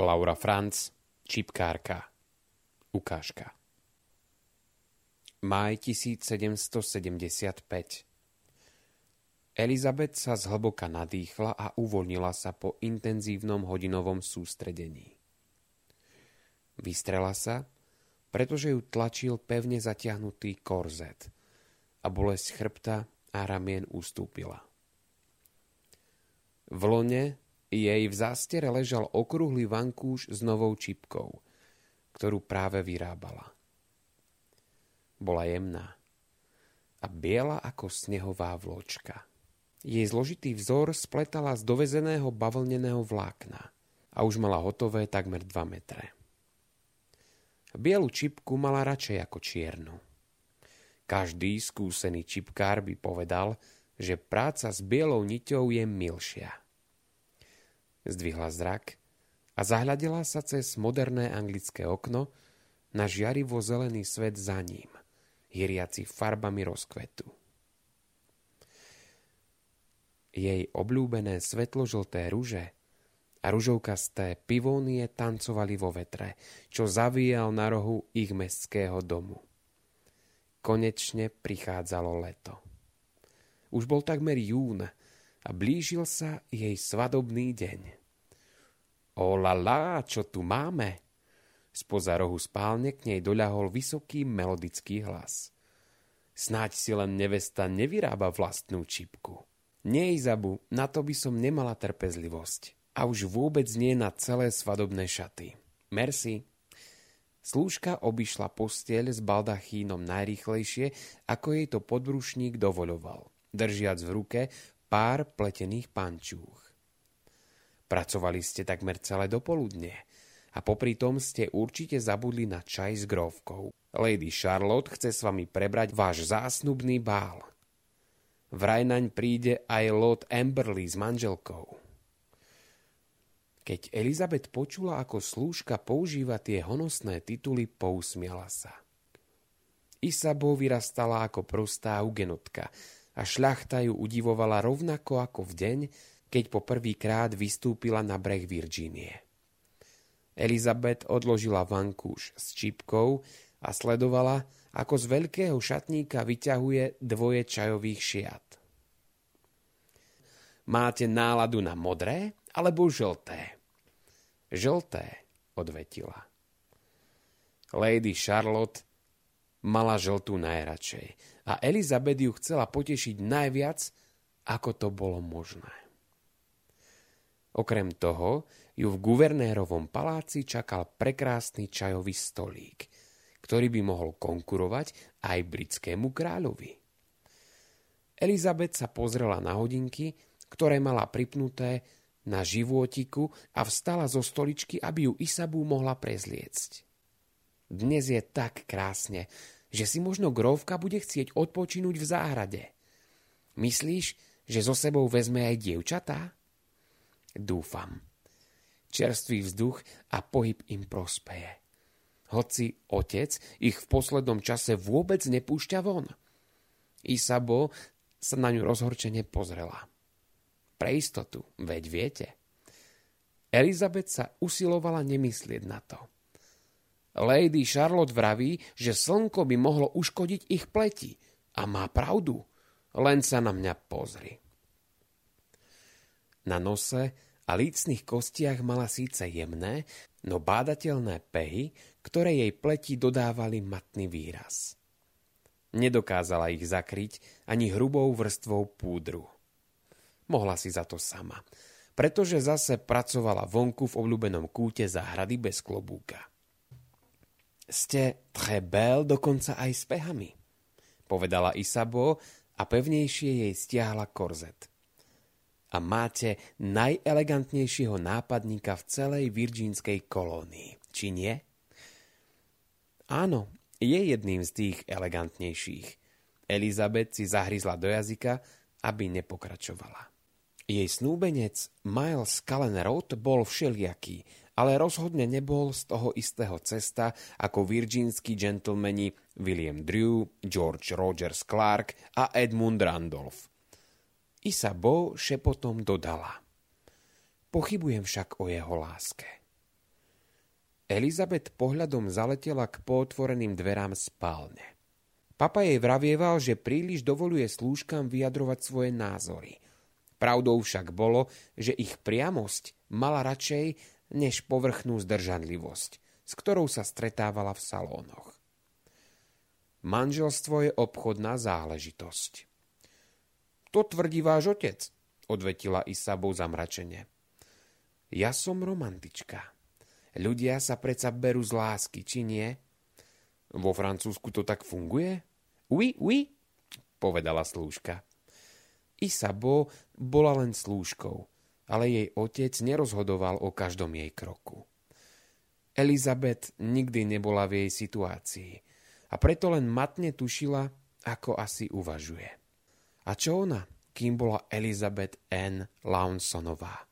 Laura Franz, čipkárka. Ukážka. Maj 1775 Elizabeth sa zhlboka nadýchla a uvoľnila sa po intenzívnom hodinovom sústredení. Vystrela sa, pretože ju tlačil pevne zatiahnutý korzet a bolesť chrbta a ramien ustúpila. V lone jej v zástere ležal okrúhly vankúš s novou čipkou, ktorú práve vyrábala. Bola jemná a biela ako snehová vločka. Jej zložitý vzor spletala z dovezeného bavlneného vlákna a už mala hotové takmer 2 metre. Bielu čipku mala radšej ako čiernu. Každý skúsený čipkár by povedal, že práca s bielou niťou je milšia. Zdvihla zrak a zahľadila sa cez moderné anglické okno na žiarivo zelený svet za ním, hyriaci farbami rozkvetu. Jej obľúbené svetložlté ruže a ružovkasté pivónie tancovali vo vetre, čo zavíjal na rohu ich mestského domu. Konečne prichádzalo leto. Už bol takmer jún a blížil sa jej svadobný deň. O la la, čo tu máme? Spoza rohu spálne k nej doľahol vysoký melodický hlas. Snáď si len nevesta nevyrába vlastnú čipku. Nie, Izabu, na to by som nemala trpezlivosť. A už vôbec nie na celé svadobné šaty. Merci. Slúžka obišla postiel s baldachínom najrýchlejšie, ako jej to podrušník dovoľoval, držiac v ruke pár pletených pančúch. Pracovali ste takmer celé dopoludne a popri tom ste určite zabudli na čaj s grovkou. Lady Charlotte chce s vami prebrať váš zásnubný bál. Vraj naň príde aj Lord Amberley s manželkou. Keď Elizabeth počula, ako slúžka používa tie honosné tituly, pousmiala sa. Isabel vyrastala ako prostá ugenotka a šľachta ju udivovala rovnako ako v deň, keď po prvýkrát vystúpila na breh Virgínie. Elizabeth odložila vankúš s čipkou a sledovala, ako z veľkého šatníka vyťahuje dvoje čajových šiat. Máte náladu na modré alebo žlté? Žlté, odvetila. Lady Charlotte mala žltú najradšej a Elizabeth ju chcela potešiť najviac, ako to bolo možné. Okrem toho ju v guvernérovom paláci čakal prekrásny čajový stolík – ktorý by mohol konkurovať aj britskému kráľovi. Elizabeth sa pozrela na hodinky, ktoré mala pripnuté na životiku a vstala zo stoličky, aby ju Isabu mohla prezliecť. Dnes je tak krásne, že si možno grovka bude chcieť odpočinúť v záhrade. Myslíš, že so sebou vezme aj dievčatá? Dúfam. Čerstvý vzduch a pohyb im prospeje hoci otec ich v poslednom čase vôbec nepúšťa von. Isabo sa na ňu rozhorčene pozrela. Pre istotu, veď viete. Elizabeth sa usilovala nemyslieť na to. Lady Charlotte vraví, že slnko by mohlo uškodiť ich pleti. A má pravdu. Len sa na mňa pozri. Na nose a lícnych kostiach mala síce jemné, no bádateľné pehy, ktoré jej pleti dodávali matný výraz. Nedokázala ich zakryť ani hrubou vrstvou púdru. Mohla si za to sama, pretože zase pracovala vonku v obľúbenom kúte záhrady bez klobúka. Ste très belle dokonca aj s pehami, povedala Isabo a pevnejšie jej stiahla korzet a máte najelegantnejšieho nápadníka v celej virgínskej kolónii. Či nie? Áno, je jedným z tých elegantnejších. Elizabeth si zahryzla do jazyka, aby nepokračovala. Jej snúbenec Miles Cullen Road bol všelijaký, ale rozhodne nebol z toho istého cesta ako virgínsky gentlemani William Drew, George Rogers Clark a Edmund Randolph. Isabo šepotom dodala. Pochybujem však o jeho láske. Elizabet pohľadom zaletela k pootvoreným dverám spálne. Papa jej vravieval, že príliš dovoluje slúžkam vyjadrovať svoje názory. Pravdou však bolo, že ich priamosť mala radšej než povrchnú zdržanlivosť, s ktorou sa stretávala v salónoch. Manželstvo je obchodná záležitosť. To tvrdí váš otec, odvetila Isabou zamračene. Ja som romantička. Ľudia sa predsa berú z lásky, či nie? Vo Francúzsku to tak funguje? Oui, oui, povedala slúžka. Isabo bola len slúžkou, ale jej otec nerozhodoval o každom jej kroku. Elizabeth nikdy nebola v jej situácii a preto len matne tušila, ako asi uvažuje. A čo ona, kým bola Elizabeth N. Launsonová?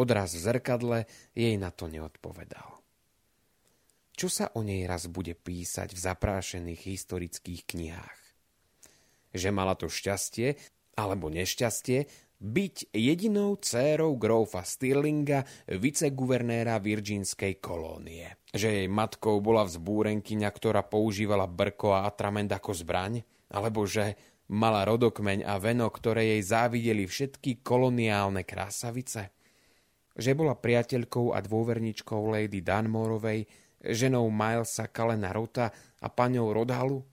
Odraz v zrkadle jej na to neodpovedal čo sa o nej raz bude písať v zaprášených historických knihách. Že mala to šťastie, alebo nešťastie, byť jedinou dcérou grófa Stirlinga, viceguvernéra Virginskej kolónie. Že jej matkou bola vzbúrenkyňa, ktorá používala brko a atrament ako zbraň, alebo že mala rodokmeň a veno, ktoré jej závideli všetky koloniálne krásavice. Že bola priateľkou a dôverničkou Lady Dunmorovej, ženou Milesa Kalena Rota a paňou Rodhalu?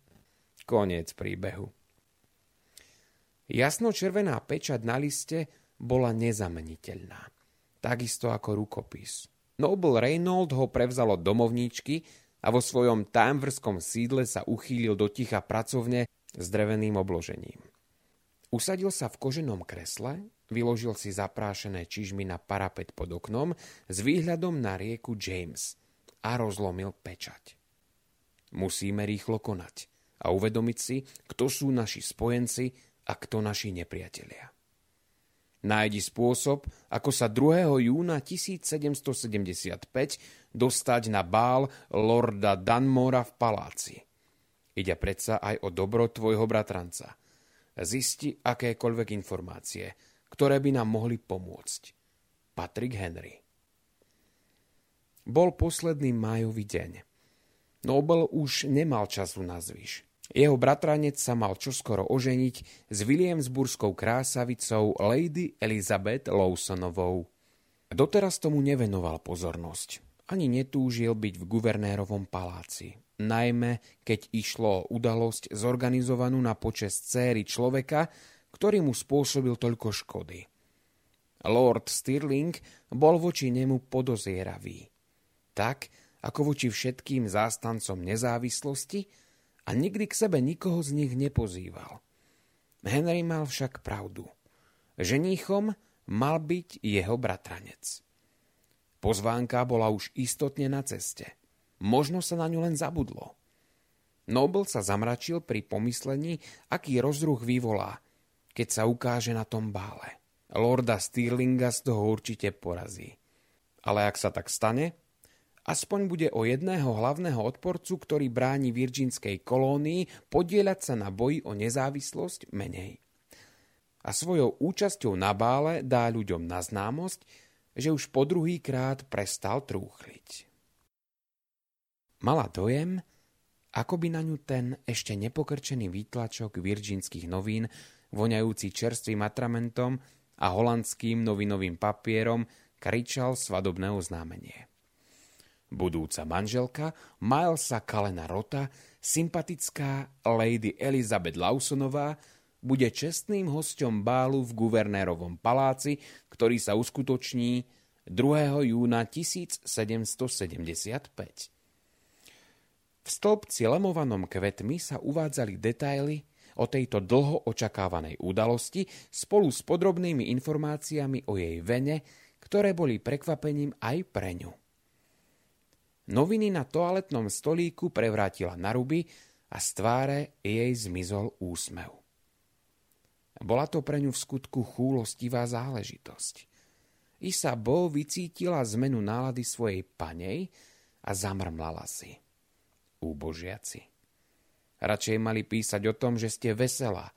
Koniec príbehu. Jasno-červená pečať na liste bola nezameniteľná, takisto ako rukopis. Noble Reynold ho prevzal domovníčky a vo svojom Tamverskom sídle sa uchýlil do ticha pracovne s dreveným obložením. Usadil sa v koženom kresle, vyložil si zaprášené čižmy na parapet pod oknom s výhľadom na rieku James – a rozlomil pečať. Musíme rýchlo konať a uvedomiť si, kto sú naši spojenci a kto naši nepriatelia. Nájdi spôsob, ako sa 2. júna 1775 dostať na bál lorda Danmora v paláci. Ide predsa aj o dobro tvojho bratranca. Zisti akékoľvek informácie, ktoré by nám mohli pomôcť. Patrick Henry bol posledný májový deň. Nobel už nemal času na zvyš. Jeho bratranec sa mal čoskoro oženiť s Williamsburskou krásavicou Lady Elizabeth Lawsonovou. Doteraz tomu nevenoval pozornosť. Ani netúžil byť v guvernérovom paláci. Najmä, keď išlo o udalosť zorganizovanú na počest céry človeka, ktorý mu spôsobil toľko škody. Lord Stirling bol voči nemu podozieravý tak, ako voči všetkým zástancom nezávislosti a nikdy k sebe nikoho z nich nepozýval. Henry mal však pravdu. Ženíchom mal byť jeho bratranec. Pozvánka bola už istotne na ceste. Možno sa na ňu len zabudlo. Nobel sa zamračil pri pomyslení, aký rozruch vyvolá, keď sa ukáže na tom bále. Lorda Stirlinga z toho určite porazí. Ale ak sa tak stane, Aspoň bude o jedného hlavného odporcu, ktorý bráni virginskej kolónii, podieľať sa na boji o nezávislosť menej. A svojou účasťou na bále dá ľuďom na známosť, že už po druhý krát prestal trúchliť. Mala dojem, ako by na ňu ten ešte nepokrčený výtlačok virginských novín, voňajúci čerstvým atramentom a holandským novinovým papierom, kričal svadobné oznámenie. Budúca manželka Milesa Kalena Rota, sympatická Lady Elizabeth Lawsonová, bude čestným hosťom bálu v guvernérovom paláci, ktorý sa uskutoční 2. júna 1775. V stĺpci lemovanom kvetmi sa uvádzali detaily o tejto dlho očakávanej udalosti spolu s podrobnými informáciami o jej vene, ktoré boli prekvapením aj pre ňu. Noviny na toaletnom stolíku prevrátila na ruby a z tváre jej zmizol úsmev. Bola to pre ňu v skutku chúlostivá záležitosť. Isa Bo vycítila zmenu nálady svojej panej a zamrmlala si. Úbožiaci. Radšej mali písať o tom, že ste veselá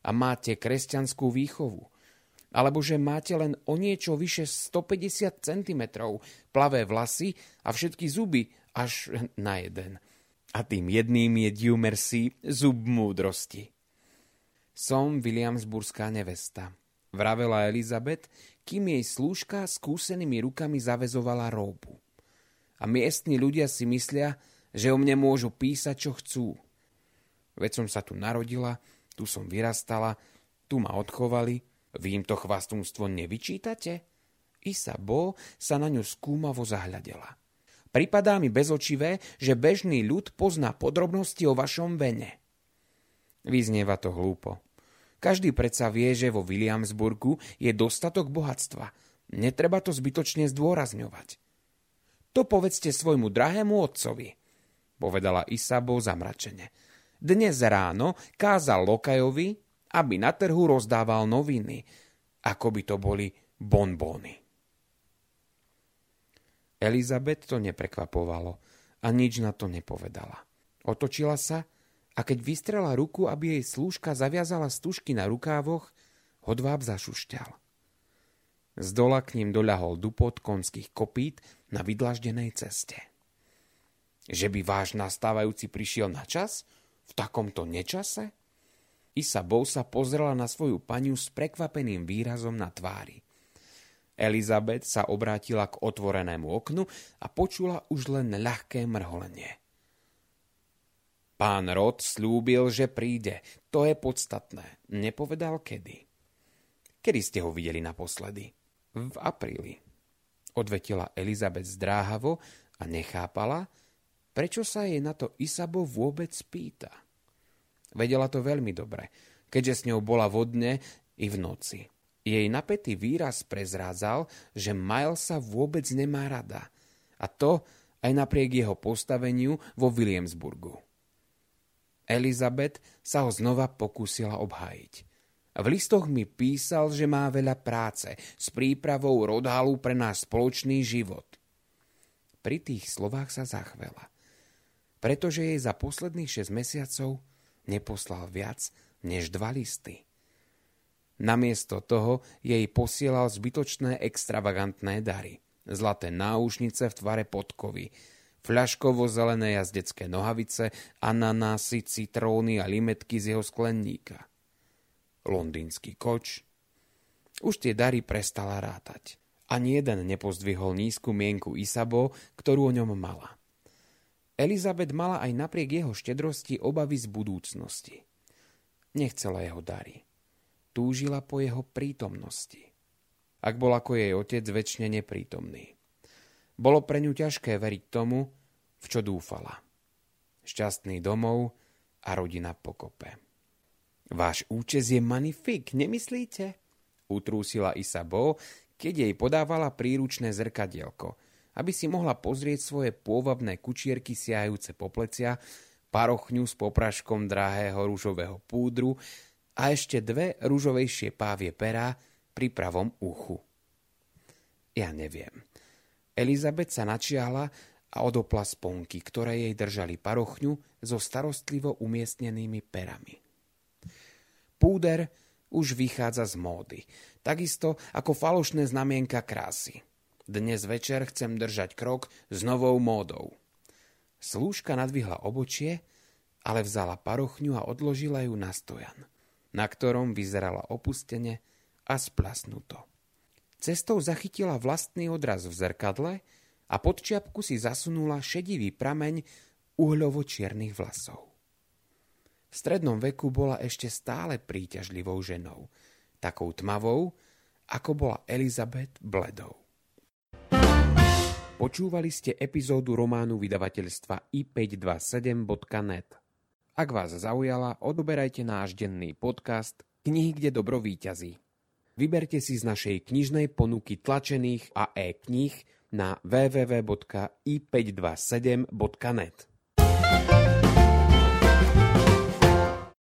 a máte kresťanskú výchovu. Alebo že máte len o niečo vyše 150 cm plavé vlasy a všetky zuby až na jeden. A tým jedným je due mercy, zub múdrosti. Som Williamsburská nevesta, vravela Elizabeth, kým jej slúžka skúsenými rukami zavezovala róbu. A miestni ľudia si myslia, že o mne môžu písať, čo chcú. Veď som sa tu narodila, tu som vyrastala, tu ma odchovali, vy im to chvastúnstvo nevyčítate? Isabo sa na ňu skúmavo zahľadela. Pripadá mi bezočivé, že bežný ľud pozná podrobnosti o vašom vene. Vyznieva to hlúpo. Každý predsa vie, že vo Williamsburgu je dostatok bohatstva. Netreba to zbytočne zdôrazňovať. To povedzte svojmu drahému otcovi, povedala Isabo zamračene. Dnes ráno kázal Lokajovi, aby na trhu rozdával noviny, ako by to boli bonbóny. Elizabeth to neprekvapovalo a nič na to nepovedala. Otočila sa a keď vystrela ruku, aby jej slúžka zaviazala stužky na rukávoch, hodváb zašušťal. Z dola k ním doľahol dupot konských kopít na vydlaždenej ceste. Že by váš nastávajúci prišiel na čas? V takomto nečase? Isabou sa pozrela na svoju paniu s prekvapeným výrazom na tvári. Elizabeth sa obrátila k otvorenému oknu a počula už len ľahké mrholenie. Pán Rod slúbil, že príde. To je podstatné. Nepovedal kedy. Kedy ste ho videli naposledy? V apríli. Odvetila Elizabeth zdráhavo a nechápala, prečo sa jej na to Isabo vôbec pýta. Vedela to veľmi dobre, keďže s ňou bola vodne i v noci. Jej napätý výraz prezrádzal, že Miles sa vôbec nemá rada. A to aj napriek jeho postaveniu vo Williamsburgu. Elizabeth sa ho znova pokúsila obhájiť. V listoch mi písal, že má veľa práce s prípravou rodhalu pre náš spoločný život. Pri tých slovách sa zachvela, pretože jej za posledných 6 mesiacov neposlal viac než dva listy. Namiesto toho jej posielal zbytočné extravagantné dary. Zlaté náušnice v tvare podkovy, fľaškovo-zelené jazdecké nohavice, ananásy, citróny a limetky z jeho sklenníka. Londýnsky koč. Už tie dary prestala rátať. Ani jeden nepozdvihol nízku mienku Isabo, ktorú o ňom mala. Elizabeth mala aj napriek jeho štedrosti obavy z budúcnosti. Nechcela jeho dary. Túžila po jeho prítomnosti. Ak bol ako jej otec väčšine neprítomný. Bolo pre ňu ťažké veriť tomu, v čo dúfala. Šťastný domov a rodina pokope. Váš účes je manifik, nemyslíte? Utrúsila Isabo, keď jej podávala príručné zrkadielko – aby si mohla pozrieť svoje pôvabné kučierky siahajúce po plecia, parochňu s popraškom drahého rúžového púdru a ešte dve rúžovejšie pávie perá pri pravom uchu. Ja neviem. Elizabeth sa načiahla a odopla sponky, ktoré jej držali parochňu so starostlivo umiestnenými perami. Púder už vychádza z módy, takisto ako falošné znamienka krásy – dnes večer chcem držať krok s novou módou. Slúžka nadvihla obočie, ale vzala parochňu a odložila ju na stojan, na ktorom vyzerala opustene a splasnuto. Cestou zachytila vlastný odraz v zrkadle a pod čiapku si zasunula šedivý prameň uhľovo-čiernych vlasov. V strednom veku bola ešte stále príťažlivou ženou, takou tmavou, ako bola Elizabeth bledou. Počúvali ste epizódu románu vydavateľstva i527.net. Ak vás zaujala, odoberajte náš denný podcast Knihy, kde dobro víťazí. Vyberte si z našej knižnej ponuky tlačených a e-kníh na www.i527.net.